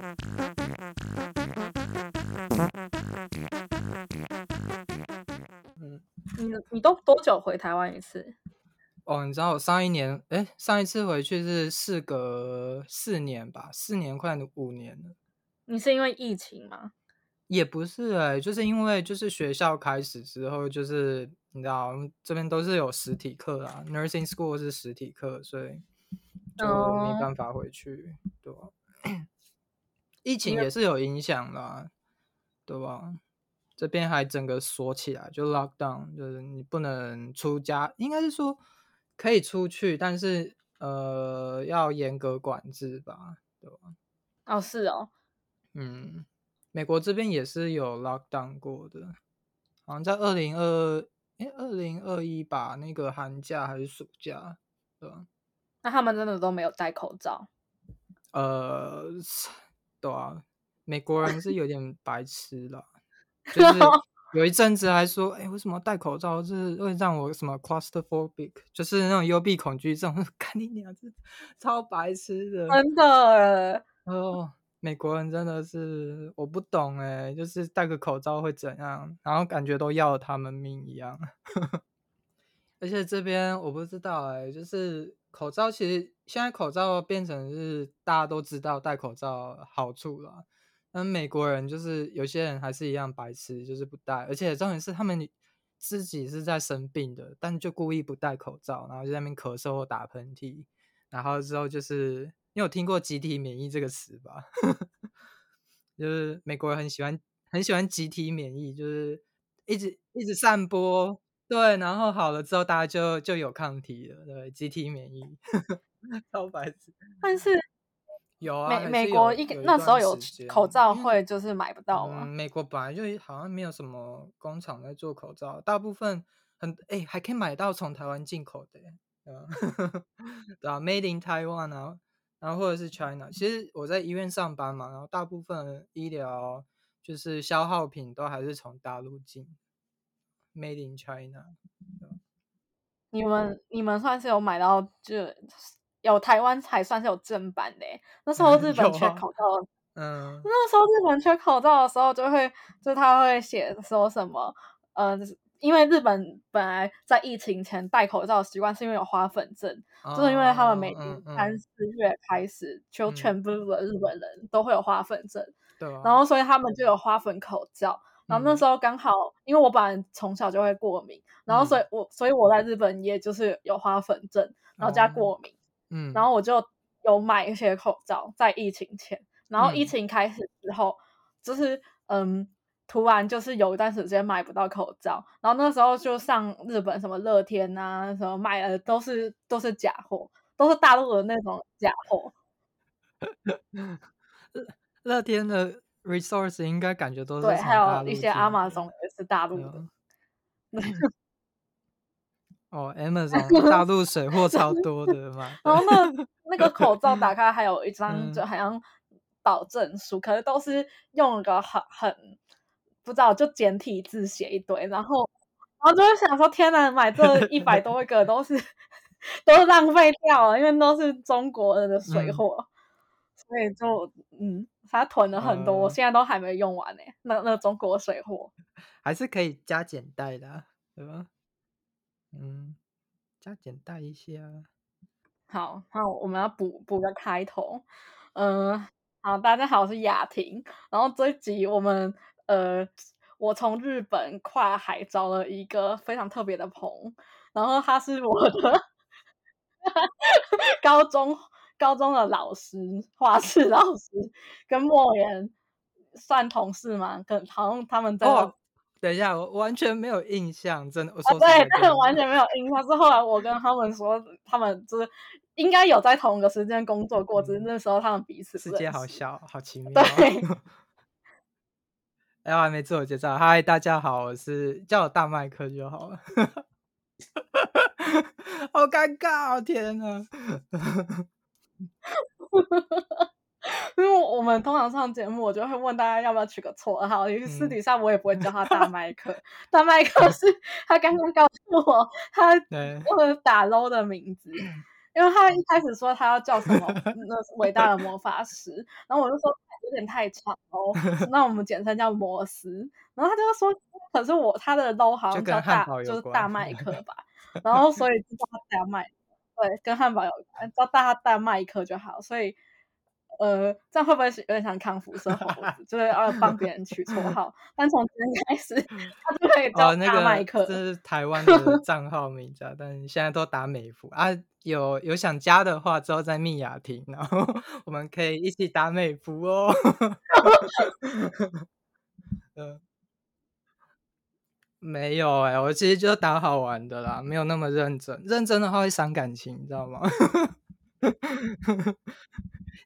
嗯，你你都多久回台湾一次？哦，你知道我上一年，哎，上一次回去是事隔四年吧，四年快五年了。你是因为疫情吗？也不是哎，就是因为就是学校开始之后，就是你知道这边都是有实体课啊，nursing school 是实体课，所以就没办法回去，对吧？疫情也是有影响啦，对吧？这边还整个锁起来，就 lock down，就是你不能出家，应该是说可以出去，但是呃要严格管制吧，对吧？哦，是哦，嗯。美国这边也是有 lock down 过的，好像在二零二哎二零二一吧，那个寒假还是暑假，对吧？那他们真的都没有戴口罩？呃，对啊，美国人是有点白痴啦，就是有一阵子还说，哎，为什么戴口罩是会让我什么 claustrophobic，就是那种幽闭恐惧症？看你娘，这 超白痴的，真的哦。美国人真的是我不懂哎，就是戴个口罩会怎样？然后感觉都要了他们命一样。而且这边我不知道哎，就是口罩其实现在口罩变成是大家都知道戴口罩好处了。那美国人就是有些人还是一样白痴，就是不戴。而且重点是他们自己是在生病的，但就故意不戴口罩，然后就在那边咳嗽或打喷嚏，然后之后就是。你有听过集体免疫这个词吧？就是美国人很喜欢很喜欢集体免疫，就是一直一直散播，对，然后好了之后大家就就有抗体了，对，集体免疫，超白痴。但是有啊，美美国一那时候有口罩会就是买不到吗？美国本来就好像没有什么工厂在做口罩，大部分很哎还可以买到从台湾进口的，对啊，Made in Taiwan 啊。然后或者是 China，其实我在医院上班嘛，然后大部分医疗就是消耗品都还是从大陆进，Made in China。你们你们算是有买到，就有台湾才算是有正版的。那时候日 本缺口罩，嗯，那时候日本缺口罩的时候，就会就他会写说什么，呃。因为日本本来在疫情前戴口罩的习惯是因为有花粉症，就是因为他们每年三四月开始就全部的日本人都会有花粉症，对，然后所以他们就有花粉口罩。然后那时候刚好，因为我本来从小就会过敏，然后所以我所以我在日本也就是有花粉症，然后加过敏，嗯，然后我就有买一些口罩在疫情前，然后疫情开始之后，就是嗯。突然就是有一段时间买不到口罩，然后那时候就上日本什么乐天啊，什么买的都是都是假货，都是大陆的那种假货。乐乐天的 resource 应该感觉都是对，还有一些 Amazon 也是大陆的。哦，Amazon 大陆水货超多的嘛。然后那那个口罩打开还有一 张就好像保证书，可是都是用个很很。不知道，就简体字写一堆，然后，然后就会想说：天哪，买这一百多个都是都是浪费掉了，因为都是中国人的水货，所以就嗯，他囤了很多，现在都还没用完呢。那那中国水货 还是可以加减带的，对吧？嗯，加减带一些啊。好，那我们要补补个开头。嗯，好，大家好，我是雅婷，然后这一集我们。呃，我从日本跨海找了一个非常特别的棚，然后他是我的 高中高中的老师，画室老师，跟莫言算同事吗？跟好像他们在。等一下，我完全没有印象，真的。我啊，对，但完全没有印象。是后来我跟他们说，他们就是应该有在同一个时间工作过，只是那时候他们彼此世界好小，好奇妙。对。哎，我还没自我介绍。嗨，大家好，我是叫我大麦克就好了。好尴尬，哦天哪！因为我们通常上节目，我就会问大家要不要取个绰号。其实私底下我也不会叫他大麦克。大麦克是 他刚刚告诉我他用打 low 的名字，因为他一开始说他要叫什么那伟大的魔法师，然后我就说。有点太长哦，那我们简称叫摩斯。然后他就说，可是我他的 low 好像叫大，就是大麦克吧。然后所以就叫他大麦，对，跟汉堡有关，叫大家带麦克就好。所以。呃，这样会不会有点像康福生猴子？就是要帮别人取绰号，但从今天开始，他就可以叫大麦克。这是台湾的 账号名字，但现在都打美服啊。有有想加的话，之后再密雅婷，然后我们可以一起打美服哦。嗯，没有哎，我其实就打好玩的啦，没有那么认真。认真的话会伤感情，你知道吗？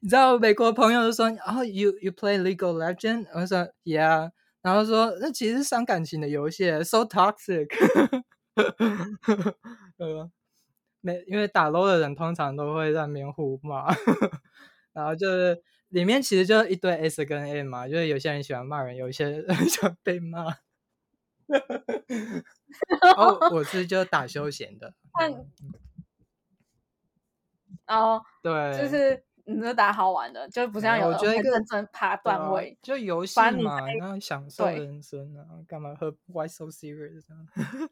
你知道美国朋友就说，然后 you you play League of Legend，我说 Yeah，然后说那其实是伤感情的游戏，so toxic。呃，没，因为打 low 的人通常都会在那边互骂，然后就是里面其实就一堆 S 跟 M 嘛，就是有些人喜欢骂人，有些人喜欢被骂。哦，我是就打休闲的。哦，对，就是。你就打好玩的，就不像有人认真爬段位，就游戏嘛，然后享受人生啊，干嘛喝 Why so serious？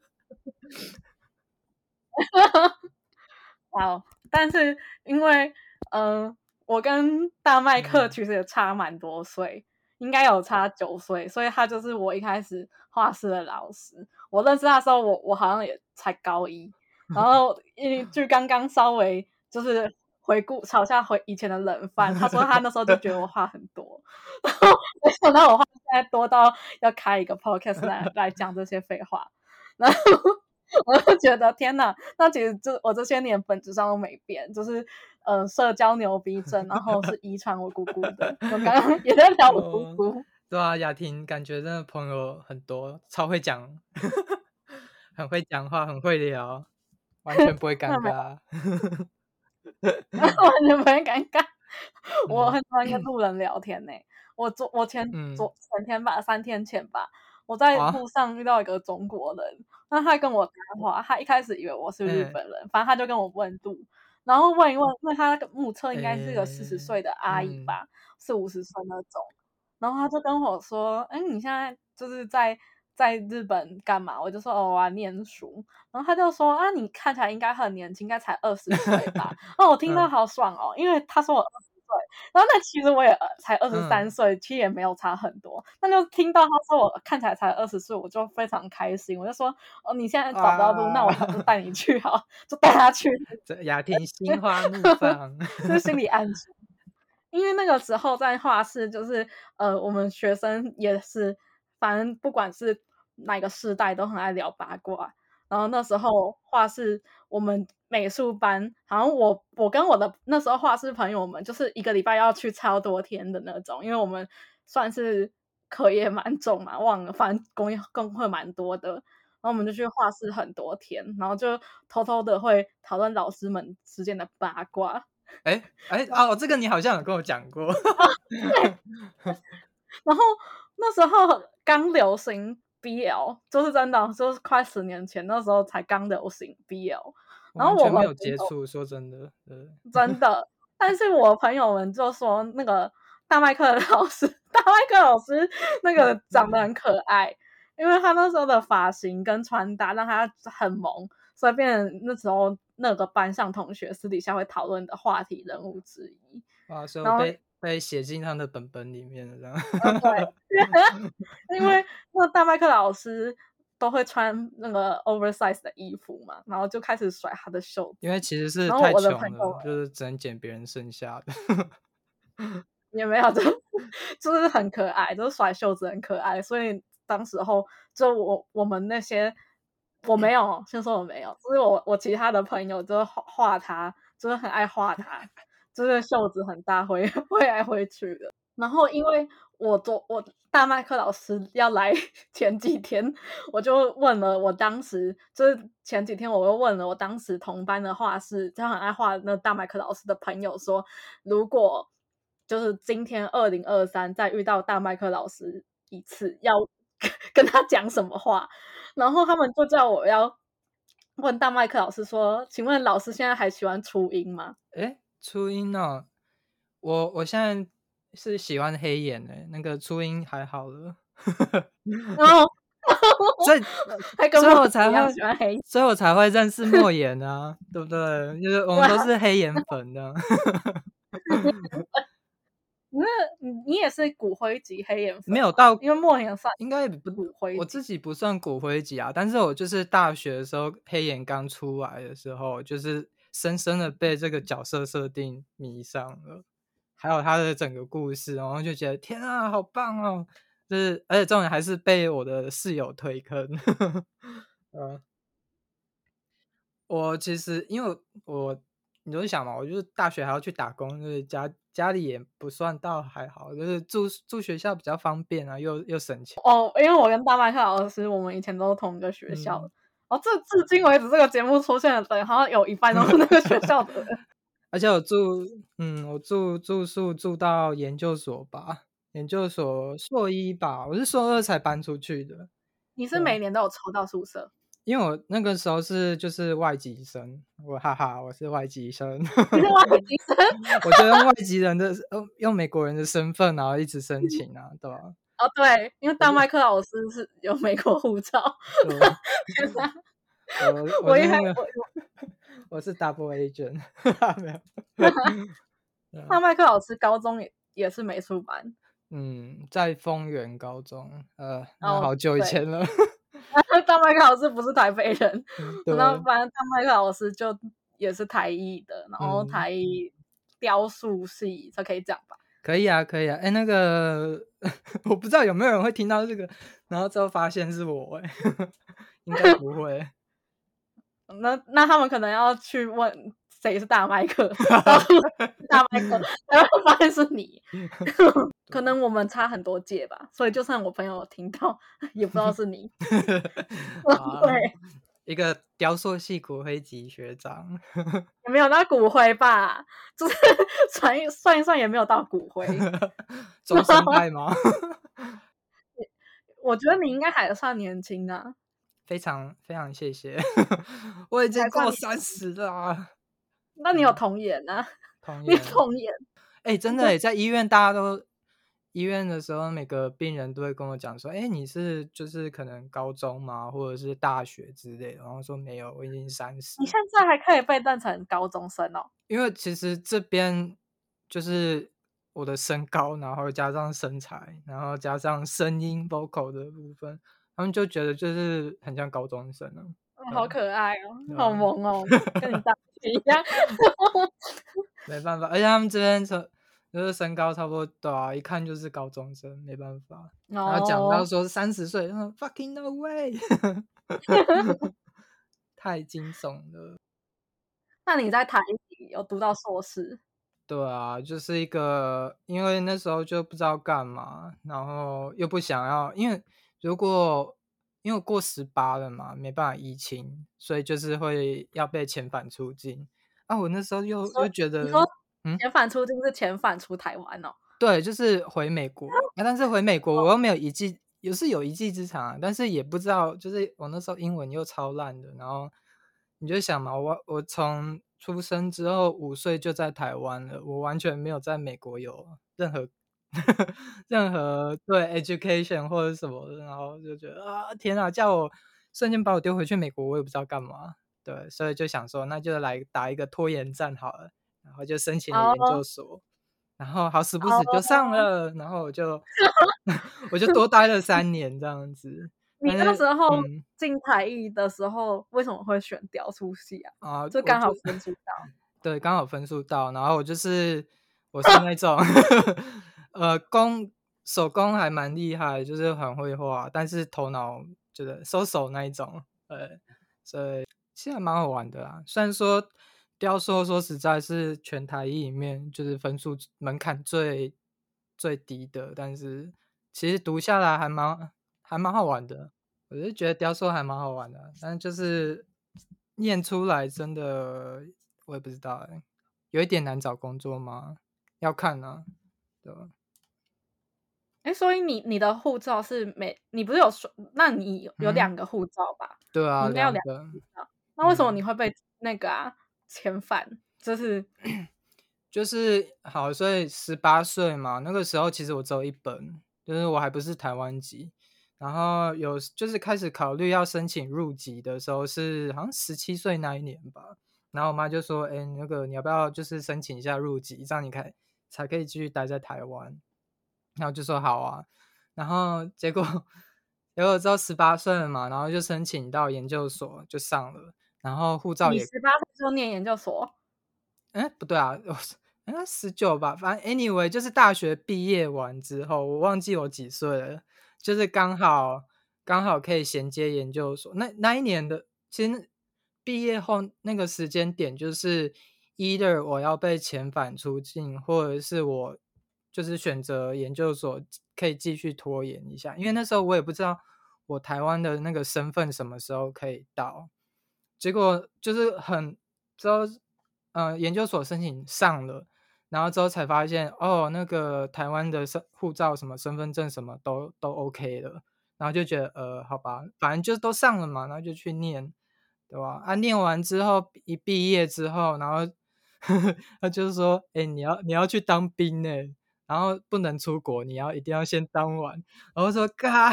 好，但是因为嗯，我跟大麦克其实也差蛮多岁，应该有差九岁，所以他就是我一开始画室的老师。我认识他的时候，我我好像也才高一，然后一就刚刚稍微就是。回顾嘲笑回以前的冷饭，他说他那时候就觉得我话很多，然后没想到我话现在多到要开一个 podcast 来来讲这些废话，然后我就觉得天哪，那其实这我这些年本质上都没变，就是呃社交牛逼症，然后是遗传我姑姑的，我刚刚也在聊我姑姑，对啊，雅婷感觉真的朋友很多，超会讲，很会讲话，很会聊，完全不会尴尬。完全不会尴尬。我很喜欢跟路人聊天呢。我昨我前昨前天吧，三天前吧，我在路上遇到一个中国人，那他跟我谈话，他一开始以为我是日本人，反正他就跟我问路，然后问一问，因为他目测应该是个四十岁的阿姨吧，四五十岁那种，然后他就跟我说：“哎，你现在就是在。”在日本干嘛？我就说哦，我要念书。然后他就说啊，你看起来应该很年轻，应该才二十岁吧？哦，我听到好爽哦，因为他说我二十岁，然后那其实我也才二十三岁，其实也没有差很多。那就听到他说我看起来才二十岁，我就非常开心。我就说哦，你现在找不到路，那我就带你去好，就带他去。雅婷 心花怒放，是心理暗示。因为那个时候在画室，就是呃，我们学生也是。反正不管是哪个世代，都很爱聊八卦。然后那时候画室，我们美术班，好像我我跟我的那时候画室朋友们，就是一个礼拜要去超多天的那种，因为我们算是课业蛮重嘛，忘了，反正工业工会蛮多的。然后我们就去画室很多天，然后就偷偷的会讨论老师们之间的八卦。哎哎哦，这个你好像有跟我讲过。然后那时候。刚流行 BL，就是真的，就是快十年前那时候才刚流行 BL，然后我没有接触，说真的，真的。但是我朋友们就说那个大麦克老师，大麦克老师那个长得很可爱，因为他那时候的发型跟穿搭让他很萌，所以变成那时候那个班上同学私底下会讨论的话题人物之一。啊，所以被被写进他的本本里面了，这样。对，因为那大麦克老师都会穿那个 oversize 的衣服嘛，然后就开始甩他的袖子。因为其实是太穷了，就是只能捡别人剩下的。也没有，就就是很可爱，就是甩袖子很可爱。所以当时候就我我们那些我没有，先说我没有，就是我我其他的朋友就画他，就是很爱画他。就是袖子很大，会挥来挥去的。然后因为我昨我大麦克老师要来 前几天，我就问了我当时就是前几天我又问了我当时同班的画室，他很爱画那大麦克老师的朋友说，如果就是今天二零二三再遇到大麦克老师一次，要 跟他讲什么话？然后他们就叫我要问大麦克老师说，请问老师现在还喜欢初音吗？诶初音呢？我我现在是喜欢黑眼的，那个初音还好了。哦，所以所以我才会喜欢黑。所以我才会认识莫言啊，对不对？就是我们都是黑眼粉的。那你你也是骨灰级黑眼粉吗，没有到因为莫言算应该也不骨灰我自己不算骨灰级啊，但是我就是大学的时候黑眼刚出来的时候，就是深深的被这个角色设定迷上了，还有他的整个故事，然后就觉得天啊，好棒哦！就是而且重点还是被我的室友推坑。嗯，我其实因为我你就想嘛，我就是大学还要去打工，就是家家里也不算到还好，就是住住学校比较方便啊，又又省钱。哦，因为我跟大麦克老师，我们以前都是同一个学校的。嗯哦，这至今为止，这个节目出现的人好像有一半都是那个学校的人。而且我住，嗯，我住住宿住到研究所吧，研究所硕一吧，我是硕二才搬出去的，你是每年都有抽到宿舍？因为我那个时候是就是外籍生，我哈哈，我是外籍生，你是外籍生？我就用外籍人的用用美国人的身份，然后一直申请啊，对吧？哦，对，因为大麦克老师是有美国护照。我我一开我是那个我我是 double agent，没有，对啊。大麦克老师高中也也是美术班，嗯，在丰原高中，呃，好久以对前了，大麦克老师不是台北人，嗯对，然后反正大麦克老师就也是台艺的，然后嗯台艺雕塑系，这可以讲吧？可以啊，可以啊。哎，那个我不知道有没有人会听到这个，然后之后发现是我、哎，应该不会。那那他们可能要去问谁是大麦克，然后 大麦克，然后发现是你，可能我们差很多届吧，所以就算我朋友听到，也不知道是你。啊对，一个雕塑系骨灰级学长，也没有到骨灰吧，就是算一算一算也没有到骨灰。终身派吗？我觉得你应该还算年轻啊，非常非常谢谢，我已经过三十了啊，那你有童颜啊？童颜。童颜，哎、真的耶，在医院大家都医院的时候，每个病人都会跟我讲说：“哎、你是就是可能高中吗，或者是大学之类的？”然后说没有，我已经三十你。现在还可以被当成高中生哦。因为其实这边就是我的身高，然后加上身材，然后加上声音 vocal 的部分，他们就觉得就是很像高中生啊。哦好可爱哦，好萌哦，跟你大学一样。没办法，而且他们这边成就是身高差不多，对啊，一看就是高中生，没办法。然后讲到哦，说三十岁，嗯，fucking no way，太惊悚了。那你在台艺有读到硕士？对啊，就是一个，因为那时候就不知道干嘛，然后又不想要，因为如果因为我过十八了嘛，没办法移情，所以就是会要被遣返出境。啊，我那时候又又觉得你，说嗯遣返出境是遣返出台湾哦？对，就是回美国，啊、但是回美国我又没有一技，也是有一技之长啊，但是也不知道，就是我那时候英文又超烂的，然后你就想嘛，我我从出生之后五岁就在台湾了，我完全没有在美国有任何任何对 education 或者什么的，然后就觉得啊天啊，叫我瞬间把我丢回去美国，我也不知道干嘛，对，所以就想说那就来打一个拖延战好了，然后就申请了研哦究所。然后好死不死就上哦了，然后我就 我就多待了三年这样子。你那时候嗯进台艺的时候，为什么会选雕塑系啊？啊，就刚好分数到。对，刚好分数到，然后我就是我是那种呃工手工还蛮厉害，就是很会画，但是头脑就是收手那一种，呃，所以其实蛮好玩的啦。虽然说雕塑说实在是全台艺里面就是分数门槛最最低的，但是其实读下来还蛮还蛮好玩的。我是觉得雕塑还蛮好玩的，但就是念出来真的我也不知道哎、有一点难找工作吗？要看啊，对吧？哎，所以你你的护照是每你不是有说，那你有两个护照吧？对啊，你应该有两两个，那为什么嗯你会被那个啊遣返？就是 就是好，所以十八岁嘛，那个时候其实我只有一本，就是我还不是台湾籍。然后有就是开始考虑要申请入籍的时候，是好像十七岁那一年吧。然后我妈就说：“哎，那个你要不要就是申请一下入籍，这样你可才可以继续待在台湾。”然后就说：“好啊。”然后结果结果之后十八岁了嘛，然后就申请到研究所就上了，然后护照也十八岁就念研究所？哎，不对啊，我应该十九吧。反正 anyway 就是大学毕业完之后，我忘记我几岁了。就是刚好刚好可以衔接研究所，那那一年的其实毕业后那个时间点，就是 either 我要被遣返出境，或者是我就是选择研究所可以继续拖延一下，因为那时候我也不知道我台湾的那个身份什么时候可以到，结果就是很之后呃研究所申请上了。然后之后才发现，哦，那个台湾的身护照、什么身份证什么都都 OK 了，然后就觉得，呃，好吧，反正就都上了嘛，然后就去念，对吧？啊，念完之后一毕业之后，然后他 就是说，哎，你要你要去当兵呢，然后不能出国，你要一定要先当完。然后说，嘎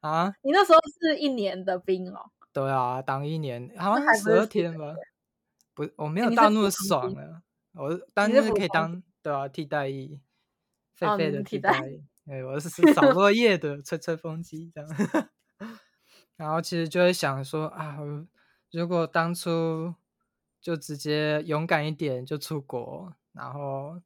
啊，你那时候是一年的兵哦？对啊，当一年，好像十二天吧？不，我没有到那么爽啊。我当然可以当对啊，替代役，废废的替代役。哎，我是扫落叶的吹吹风机这样。然后其实就会想说啊，如果当初就直接勇敢一点就出国，然后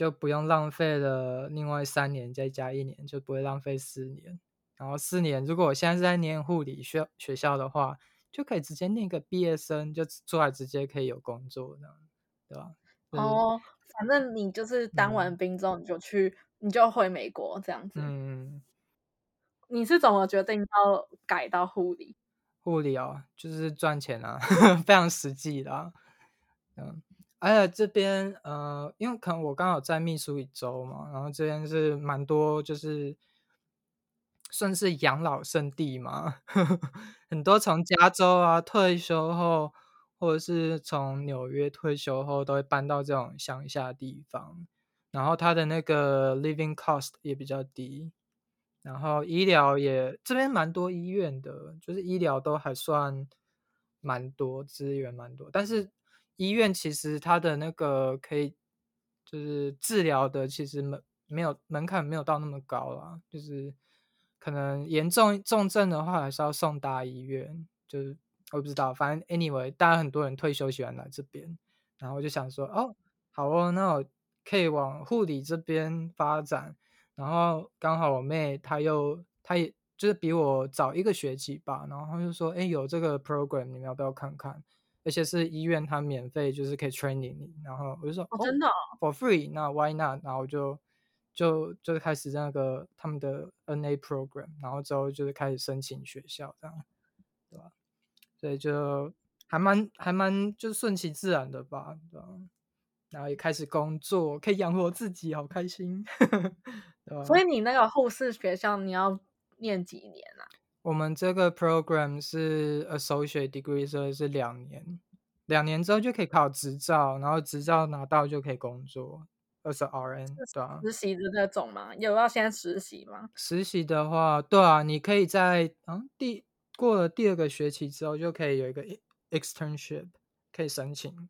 就不用浪费了另外三年再加一年，就不会浪费四年。然后四年，如果我现在是在念护理学学校的话，就可以直接念个毕业生，就出来直接可以有工作这样，对吧？哦，反正你就是当完兵之后，你就去，你就回美国这样子。嗯，你是怎么决定要改到护理？护理哦，就是赚钱啊，非常实际的。嗯，而且这边呃，因为可能我刚好在密苏里州嘛，然后这边是蛮多，就是算是养老圣地嘛，很多从加州啊退休后。或者是从纽约退休后，都会搬到这种乡下地方，然后他的那个 living cost 也比较低，然后医疗也这边蛮多医院的，就是医疗都还算蛮多资源蛮多，但是医院其实它的那个可以就是治疗的，其实门没有门槛没有到那么高啦，就是可能严重重症的话，还是要送大医院，就是。我不知道，反正 anyway，大家很多人退休喜欢来这边，然后我就想说，哦，好哦，那我可以往护理这边发展。然后刚好我妹她又，她也就是比我早一个学期吧，然后就说，哎，有这个 program，你们要不要看看？而且是医院，他免费，就是可以 training 你。然后我就说，哦真的，for free，那 why not？然后就就就开始那个他们的 NA program，然后之后就是开始申请学校这样，对吧？所以就还蛮还蛮就顺其自然的吧，对吧？然后也开始工作，可以养活自己，好开心，对吧？所以你那个护士学校你要念几年啊？我们这个 program 是 associate degree，所以是两年，两年之后就可以考执照，然后执照拿到就可以工作，二是 RN，对啊。实习的那种吗？有要先实习吗？实习的话，对啊，你可以在啊第。过了第二个学期之后，就可以有一个 externship 可以申请，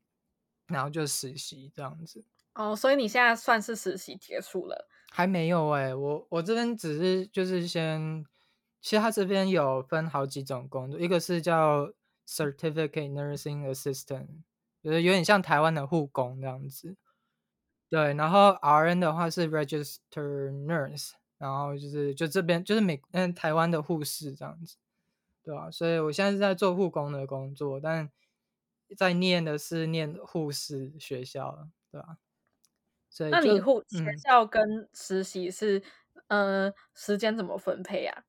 然后就实习这样子。哦，所以你现在算是实习结束了？还没有哎，我我这边只是就是先，其实它这边有分好几种工作，一个是叫 certificate nursing assistant，就是有点像台湾的护工这样子。对，然后 RN 的话是 register nurse，然后就是就这边就是美嗯台湾的护士这样子。对吧？所以我现在是在做护工的工作，但在念的是念护士学校，对吧？所以那你护学校跟实习是呃时间怎么分配啊？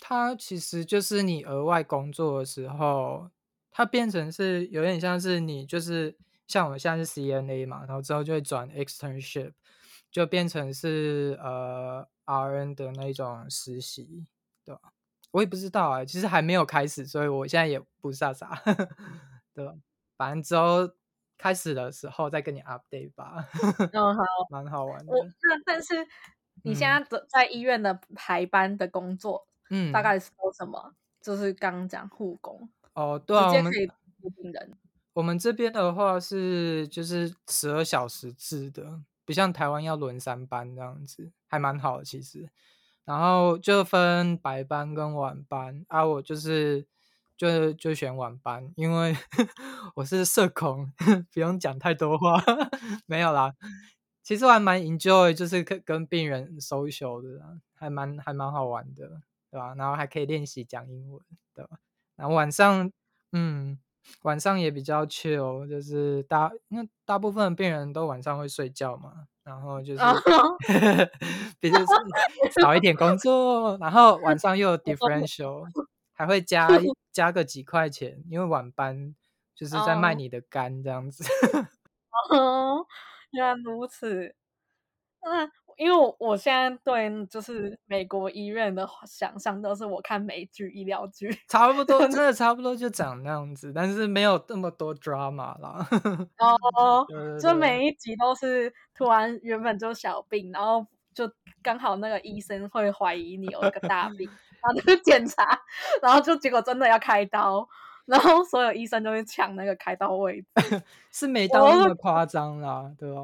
它其实就是你额外工作的时候，它变成是有点像是你就是像我们现在是 CNA 嘛，然后之后就会转 externship，就变成是呃 RN 的那种实习，对吧？我也不知道啊，其实还没有开始，所以我现在也不傻傻，对吧？反正之后开始的时候再跟你 update 吧。嗯，好，蛮好玩的。我那但是你现在的在医院的排班的工作，嗯，大概是做什么？就是刚刚讲护工哦，对啊，我们直接可以人。我们这边的话是就是十二小时制的，不像台湾要轮三班这样子，还蛮好的其实。然后就分白班跟晚班啊，我就是就就选晚班，因为 我是社恐，不用讲太多话，没有啦。其实我还蛮 enjoy，就是跟跟病人 social 的，还蛮还蛮好玩的，对吧？然后还可以练习讲英文，对吧？然后晚上，嗯。晚上也比较 chill，就是大因为大部分病人都晚上会睡觉嘛，然后就是 比较少一点工作，然后晚上又有 differential，还会加加个几块钱，因为晚班就是在卖你的肝这样子。哦，原来如此。嗯。因为我现在对就是美国医院的想象都是我看美剧医疗剧，差不多真 的差不多就长那样子，但是没有那么多 drama 啦。哦，就每一集都是突然原本就小病，然后就刚好那个医生会怀疑你有一个大病，然后就检查，然后就结果真的要开刀，然后所有医生都会抢那个开刀位置，是没到那么夸张啦，对吧？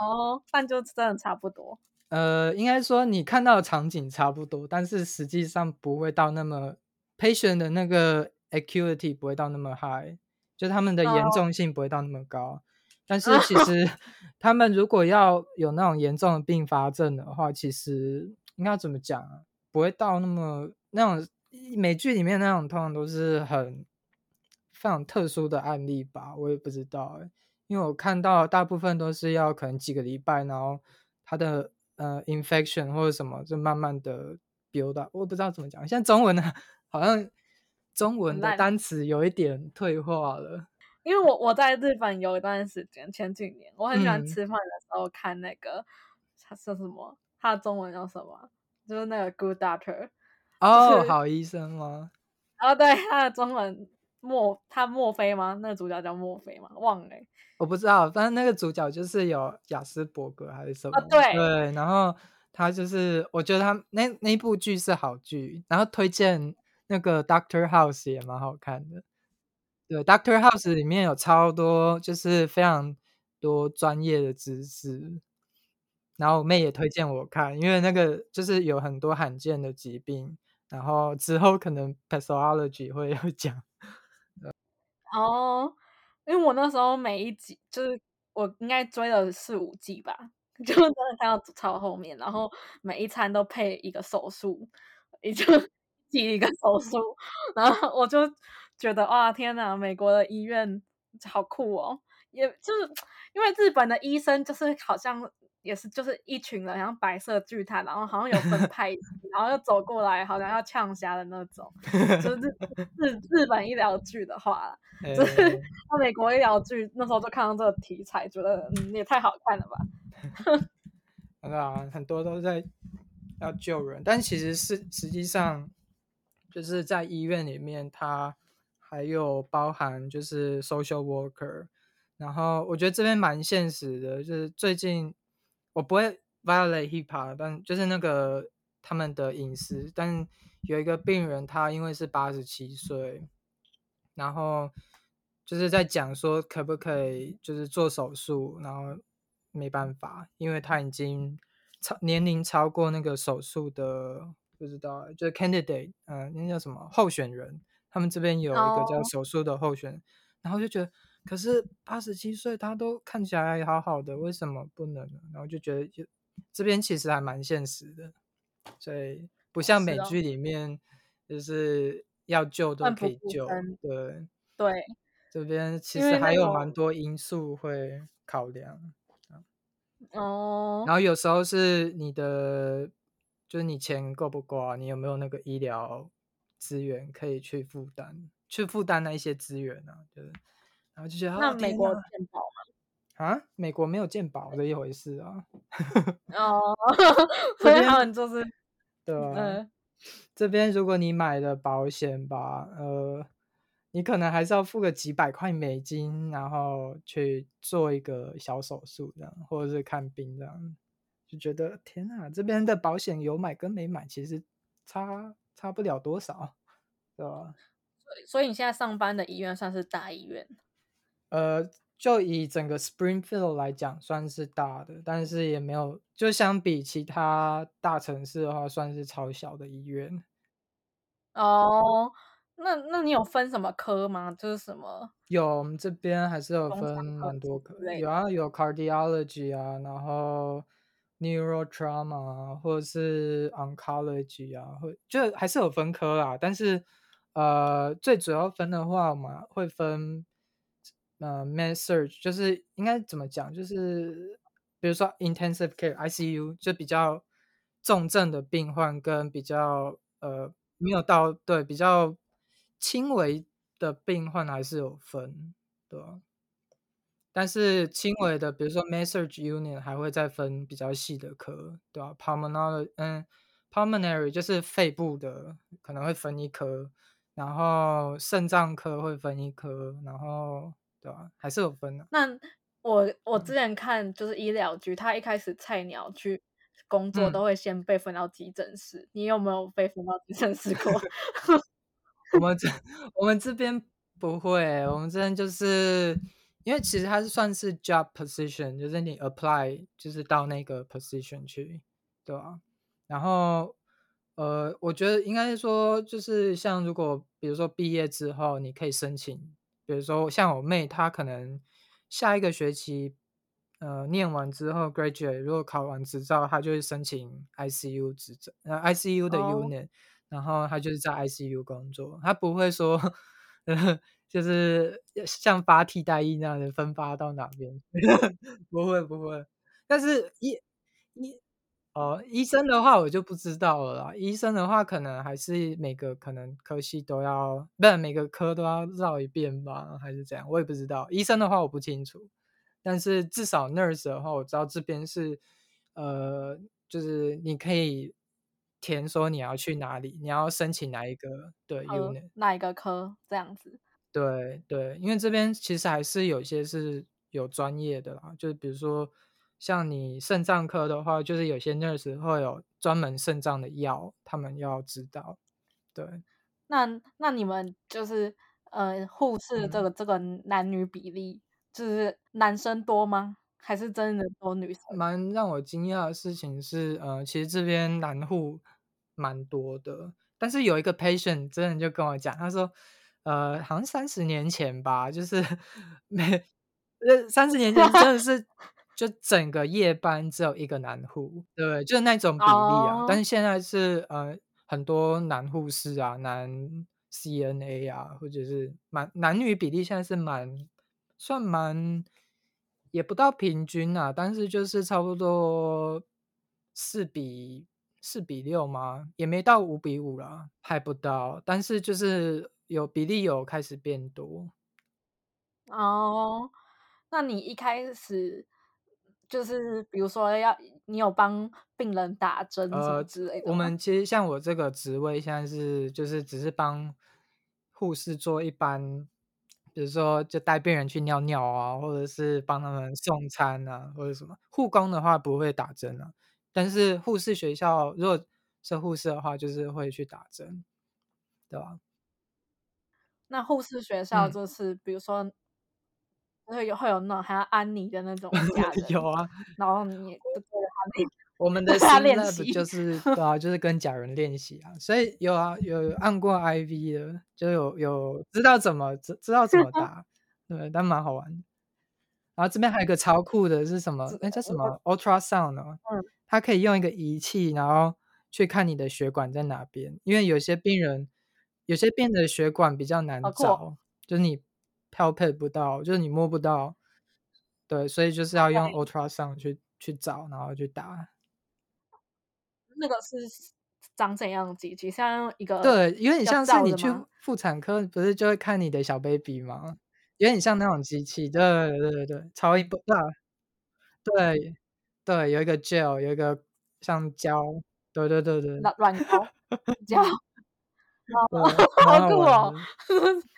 哦，但就真的差不多。呃，应该说你看到的场景差不多，但是实际上不会到那么 patient 的那个 acuity 不会到那么 high，就他们的严重性不会到那么高。但是其 实他们如果要有那种严重的并发症的话，其实应该怎么讲啊？不会到那么那种美剧里面那种，通常都是很非常特殊的案例吧？我也不知道哎，因为我看到大部分都是要可能几个礼拜，然后他的。呃，infection 或者什么，就慢慢的 build up，我不知道怎么讲。现在中文呢，好像中文的单词有一点退化了。因为我我在日本有一段时间，前几年我很喜欢吃饭的时候看那个，他说什么？他的中文叫什么？就是那个 Good Doctor。哦，好医生吗？哦，对，他的中文墨，他墨菲吗？那个主角叫墨菲吗？忘了。我不知道，但是那个主角就是有雅斯伯格还是什么？对对，然后他就是，我觉得他那那部剧是好剧，然后推荐那个 Doctor House 也蛮好看的。对，Doctor House 里面有超多就是非常多专业的知识，然后我妹也推荐我看，因为那个就是有很多罕见的疾病，然后之后可能 Pathology 会有讲。哦。因为我那时候每一集就是我应该追了四五季吧，就真的看到超后面，然后每一餐都配一个手术，也 就记一个手术，然后我就觉得哇天哪，美国的医院好酷哦，也就是因为日本的医生就是好像。也是，就是一群人，像白色巨塔，然后好像有分派，然后又走过来，好像要呛虾的那种。就是日日本医疗剧的话，就是那美国医疗剧那时候就看到这个题材，觉得嗯也太好看了吧。啊，很多都在要救人，但其实是实际上就是在医院里面，它还有包含就是 social worker，然后我觉得这边蛮现实的，就是最近。我不会 violate hip hop，但就是那个他们的隐私。但有一个病人，他因为是八十七岁，然后就是在讲说可不可以就是做手术，然后没办法，因为他已经超年龄超过那个手术的，不知道就是 candidate，嗯，那叫什么候选人？他们这边有一个叫手术的候选人，然后就觉得。可是八十七岁，他都看起来好好的，为什么不能呢？然后就觉得，就这边其实还蛮现实的，所以不像美剧里面，就是要救都可以救。对对，这边其实还有蛮多因素会考量。哦。然后有时候是你的，就是你钱够不够啊？你有没有那个医疗资源可以去负担，去负担那一些资源呢？就是。然后就觉得那美国健保吗？啊，美国没有健保的一回事啊。哦，所以他们就是对啊。这边如果你买的保险吧，呃，你可能还是要付个几百块美金，然后去做一个小手术这样，或者是看病这样，就觉得天啊，这边的保险有买跟没买其实差差不了多少，对吧？所以你现在上班的医院算是大医院？呃，就以整个 Springfield 来讲，算是大的，但是也没有，就相比其他大城市的话，算是超小的医院。哦，那那你有分什么科吗？就是什么？有，我们这边还是有分蛮多科，有啊，有 cardiology 啊，然后 neurotrauma 或者是 oncology 啊，或就还是有分科啦。但是呃，最主要分的话，我们会分呃 med surg，就是应该怎么讲？就是比如说 intensive care ICU，就比较重症的病患跟比较呃。没有到对比较轻微的病患还是有分，对吧？但是轻微的，比如说 Massage Unit 还会再分比较细的科，对吧？Pulmonary，嗯，Pulmonary 就是肺部的，可能会分一科，然后肾脏科会分一科，然后对吧？还是有分的。那我我之前看就是医疗局，他一开始菜鸟去。工作都会先被分到急诊室，你有没有被分到急诊室过？我们这我们这边不会，我们这边就是因为其实它是算是 job position，就是你 apply 就是到那个 position 去，对吧？然后呃，我觉得应该是说，就是像如果比如说毕业之后，你可以申请，比如说像我妹，她可能下一个学期。呃，念完之后，graduate 如果考完执照，她就会申请 ICU 执照，呃，ICU 的 unit，然后她就是在 ICU 工作，她不会说，呃，就是像发替代役那样的分发到哪边，不会不会。但是医医哦，医生的话我就不知道了啦。医生的话，可能还是每个可能科系都要，不，每个科都要绕一遍吧，还是怎样？我也不知道。医生的话我不清楚。但是至少 nurse 的话，我知道这边是，呃，就是你可以填说你要去哪里，你要申请哪一个对 unit，哪一个科这样子。对对，因为这边其实还是有些是有专业的啦，就是比如说像你肾脏科的话，就是有些 nurse 会有专门肾脏的药，他们要知道。对，那那你们就是呃护士这个这个男女比例。就是男生多吗？还是真的多女生？蛮让我惊讶的事情是，呃，其实这边男护蛮多的。但是有一个 patient 真的就跟我讲，他说，呃，好像三十年前吧，就是 没，呃，三十年前真的是就整个夜班只有一个男护，对，就是那种比例啊。但是现在是呃很多男护士啊，男 CNA 啊，或者是蛮男女比例现在是蛮。算蛮，也不到平均啊，但是就是差不多四比四比六吗？也没到五比五啦，还不到，但是就是有比例有开始变多。哦，那你一开始就是比如说要你有帮病人打针什么之类的？我们其实像我这个职位现在是就是只是帮护士做一般。比如说，就带病人去尿尿啊，或者是帮他们送餐啊，或者什么。护工的话不会打针啊，但是护士学校如果是护士的话，就是会去打针，对吧？那护士学校就是，比如说会有会有那种还要安妮的那种 有啊，然后你就对着他练。我们的 lab 就是对啊，就是跟假人练习啊，所以有啊，有按过 IV 的，就有有知道怎么知知道怎么打，对，但蛮好玩的。然后这边还有一个超酷的是什么？那叫什么 ultrasound 哦？嗯，它可以用一个仪器，然后去看你的血管在哪边，因为有些病人有些病人的血管比较难找，就是你漂配不到，就是你摸不到，对，所以就是要用 ultrasound 去去找，然后去打。那个是长怎样的机器？像一个对，有点像是你去妇产科，不是就会看你的小 baby 吗？有点像那种机器，对对对对，超一波大，对对，有一个 gel，有一个像胶，对对对对，软胶胶，好酷哦！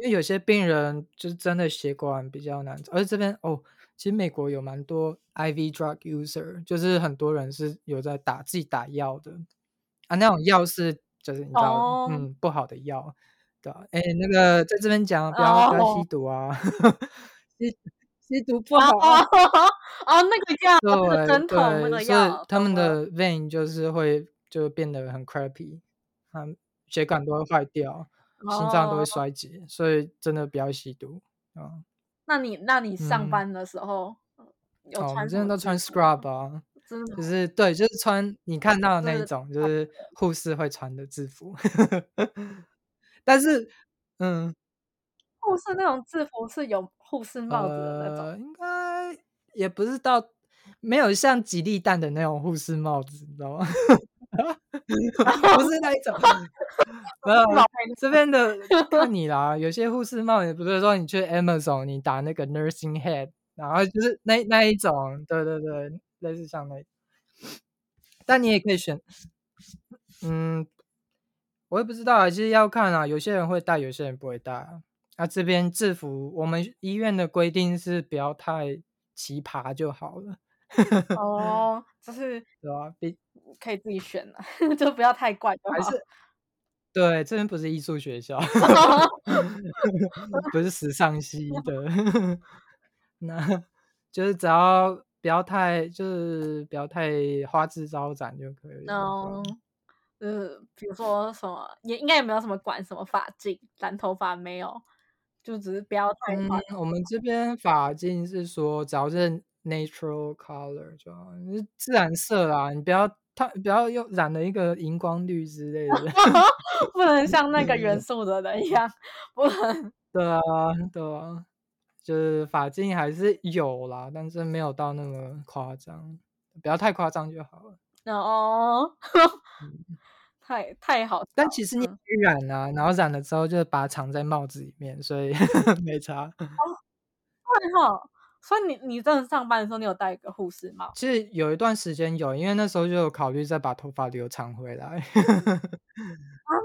因为有些病人就是真的血管比较难，而且这边哦，其实美国有蛮多 IV drug user，就是很多人是有在打自己打药的啊，那种药是就是你知道，哦，嗯，不好的药，对吧？哎，那个在这边讲，不要不要吸哦，毒啊，吸吸毒不哦好。哦哦，那个药，那个对针筒那对，所以个药，他们。的 vein 就是会就变得很 crappy，他们血管都会坏掉，心脏都会哦，衰竭，所以真的不要吸毒啊。那你那你上嗯，班的时候，嗯有穿什么这边都穿？scrub 啊，真的吗？就是对，就是穿你看到的那一是种，就是的。护士会穿的制服。但是，嗯，护士那种制服是有护士帽子的那种。呃，应该也不是到没有像吉利蛋的那种护士帽子，你知道吗？不是那一种，没有是这边的 看你啦。有些护士帽也不是说你去 Amazon 你打那个 nursing head，然后就是那那一种，对对对，类似像那，但你也可以选，嗯，我也不知道啊，其实要看啊，有些人会戴，有些人不会戴啊。那、这边制服，我们医院的规定是不要太奇葩就好了，哦，就是对吧？比可以自己选了，就不要太怪就好。还是对，这边不是艺术学校，不是时尚系的，那就是只要不要太，就是不要太花枝招展就可以了，对嗯，比如说什么，也应该也没有什么管什么发髻，染头发没有，就只是不要太嗯，我们这边发髻是说，只要是 natural color 就好，就是自然色啦，你不要太不要又染了一个荧光绿之类的。不能像那个元素的人一样，不能。对啊，对啊，就是发髻还是有啦，但是没有到那么夸张，不要太夸张就好了。哦，嗯，太太好。但其实你染啊，然后染了之后就把它藏在帽子里面，所以 没差。哦，对哈，所以你你真的上班的时候，你有戴一个护士帽？其实有一段时间有，因为那时候就有考虑再把头发留长回来。啊，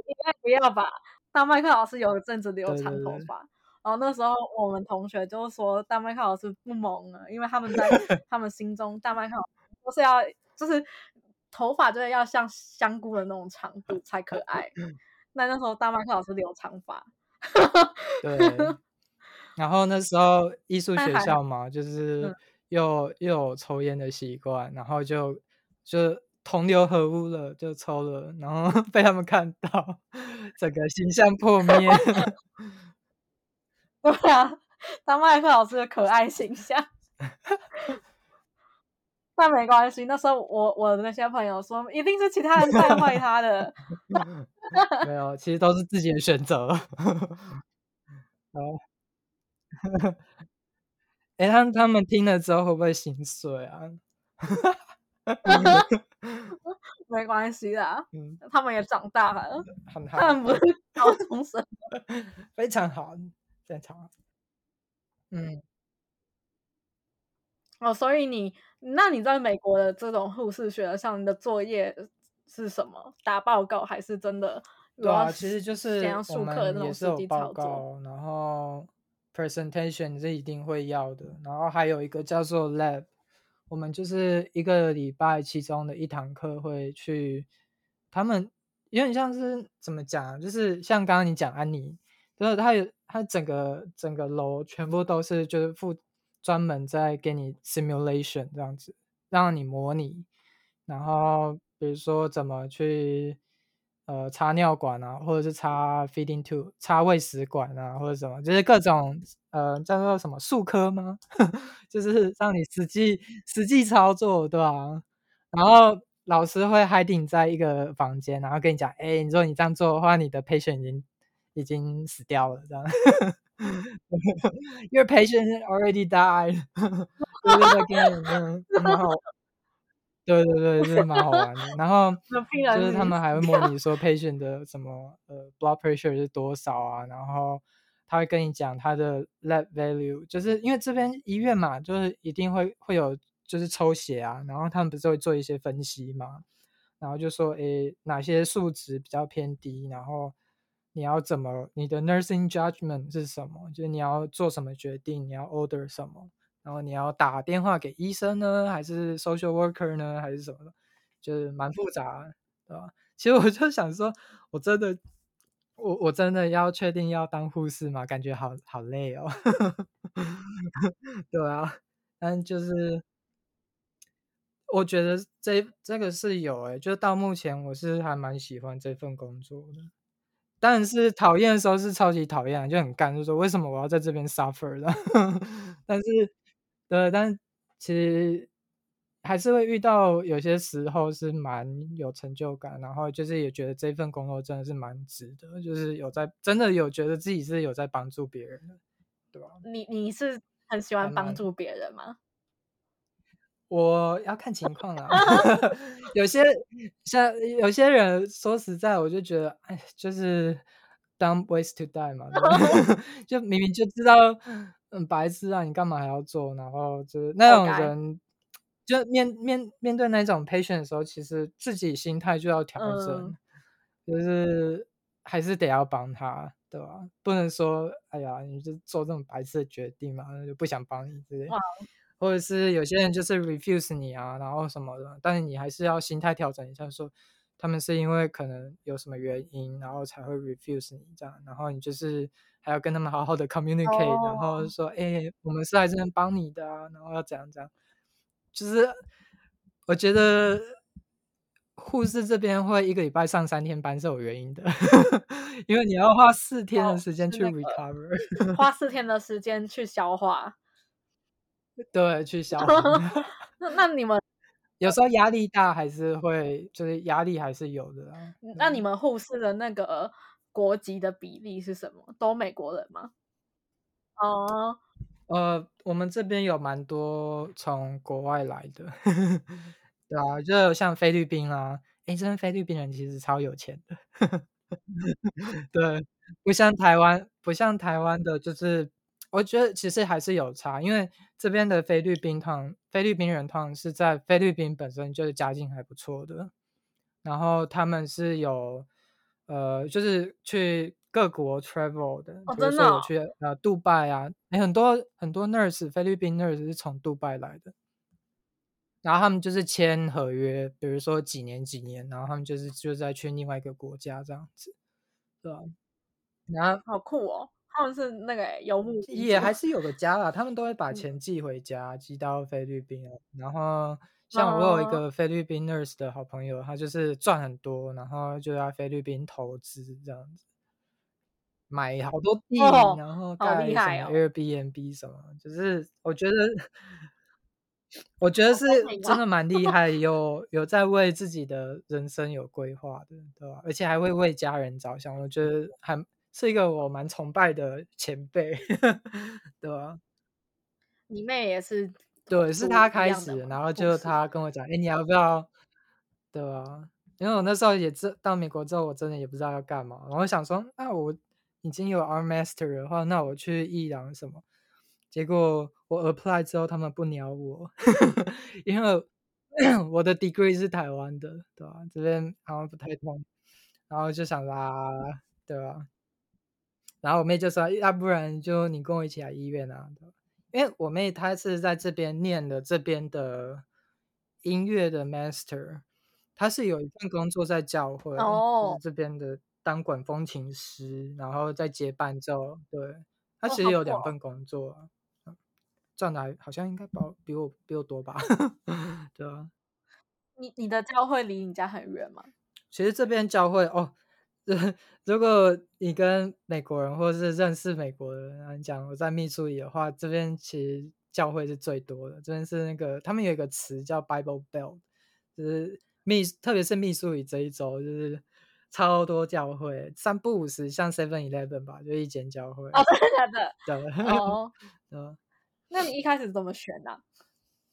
应该不要吧？大麦克老师有一阵子留对对对，长头发，然后那时候我们同学就说大麦克老师不萌了，因为他们在 他们心中大麦克老师都是要就是头发就是要像香菇的那种长度才可爱。那那时候大麦克老师留长发，对。然后那时候艺术学校嘛，就嗯，是又又有抽烟的习惯，然后就就同流合污了，就抽了，然后 被他们看到，整个形象破灭。对啊，当麦克老师的可爱形象。但没关系，那时候我我的那些朋友说，一定是其他人带坏他的。没有，其实都是自己的选择。哦，哎，他他们听了之后会不会心碎啊？没关系啦，嗯，他们也长大了，很好，他们不是高中生。非常好，非常好。嗯，哦，所以你，那你在美国的这种护士学上，你的作业是什么？打报告还是真的对啊，其实就是我们也是有报？告，然后 presentation 是一定会要的，然后还有一个叫做 lab，我们就是一个礼拜其中的一堂课会去，他们有点像是怎么讲，就是像刚刚你讲安妮，就是他有他整个整个楼全部都是就是附专门在给你 simulation 这样子，让你模拟，然后比如说怎么去呃插尿管啊，或者是插 feeding tube 插喂食管啊，或者什么，就是各种呃叫做什么术科吗？就是让你实际实际操作，对吧、然后老师会 hiding 在一个房间，然后跟你讲，哎，你说你这样做的话，你的 patient 已经已经死掉了，这样。Your patient already died 对对对，跟你嗯蛮好，对对对，就是蛮好玩的。然后 就是他们还会。模拟说 patient 的什么呃 blood pressure 是多少啊，然后他会跟你讲他的 lab value，就是因为这边医院嘛，就是一定会会有就是抽血啊，然后他们不是会做一些分析嘛，然后就说诶哪些数值比较偏低，然后你要怎么，你的 nursing judgment 是什么？就是你要做什么决定，你要 order 什么，然后你要打电话给医生呢，还是 social worker 呢，还是什么的，就是蛮复杂，对吧？其实我就想说，我真的，我我真的要确定要当护士吗？感觉好好累哦。对啊，但就是我觉得这这个是有诶，就到目前我是还蛮喜欢这份工作的。但是讨厌的时候是超级讨厌，就很干，就说为什么我要在这边 suffer 的？但是，对，但其实还是会遇到有些时候是蛮有成就感，然后就是也觉得这份工作真的是蛮值得，就是有在真的有觉得自己是有在帮助别人的，对吧？你你是很喜欢帮助别人吗？我要看情况啦，有些像有些人说实在，我就觉得，哎，就是当 waste to die 嘛，就明明就知道，嗯，白痴啊，你干嘛还要做？然后就是那种人，就面面面对那种 patient 的时候，其实自己心态就要调整，就是还是得要帮他，对吧？不能说，哎呀，你就做这种白痴的决定嘛，就不想帮你之类。或者是有些人就是 refuse 你啊，然后什么的，但是你还是要心态调整一下，说他们是因为可能有什么原因，然后才会 refuse 你这样，然后你就是还要跟他们好好的 communicate，然后说，哎，我们是来这边帮你的啊，然后要怎样怎样，就是我觉得护士这边会一个礼拜上三天班是有原因的，因为你要花四天的时间去 recover，花四天的时间去消化。对，去消化。那那你们有时候压力大，还是会就是压力还是有的。那你们护士的那个国籍的比例是什么？都美国人吗？哦，呃，我们这边有蛮多从国外来的，对啊，就像菲律宾啊，哎，这边菲律宾人其实超有钱的，对，不像台湾，不像台湾的，就是。我觉得其实还是有差，因为这边的菲律宾汤，菲律宾人汤是在菲律宾本身就是家境还不错的，然后他们是有呃，就是去各国 travel 的，比如说我去呃杜拜啊，很多很多 nurse 菲律宾 nurse 是从杜拜来的，然后他们就是签合约，比如说几年几年，然后他们就是就在去另外一个国家这样子，对吧？然后好酷哦。他们是那个游牧，也还是有个家啦。他们都会把 钱寄回家，寄到菲律宾。然后像我有一个菲律宾 nurse 的好朋友，他就是赚很多，然后就在菲律宾投资这样子，买好多地，然后盖什么 Airbnb 什么。就是我觉得，我觉得是真的蛮厉 害，有有在为自己的人生有规划的，对吧？而且还会为家人着想，我觉得还。是一个我蛮崇拜的前辈，对吧？你妹也是，对，是他开始，然后就他跟我讲，哎，你要不要？对吧？因为我那时候也知到美国之后，我真的也不知道要干嘛，然后想说，那我已经有 R Master 的话，那我去伊朗什么？结果我 apply 之后，他们不鸟我，因为我的 degree 是台湾的，对吧？这边好像不太通，然后就想啊，对吧？然后我妹就说：“要不然就你跟我一起来医院啊？因为我妹她是在这边念的这边的音乐的 master，她是有一份工作在教会，就是这边的当管风琴师，然后再接伴奏。对，她其实有两份工作，赚的好像应该包比我比我多吧？对啊。你你的教会离你家很远吗？其实这边教会哦。” 如果你跟美国人或者是认识美国人来讲，我在密苏里的话，这边其实教会是最多的。这边是那个他们有一个词叫 Bible Belt，就是密，特别是密苏里这一周，就是超多教会，三不五十，像 Seven Eleven 吧，就一间教会。哦，真的假的？对。哦。嗯。那你一开始怎么选呢？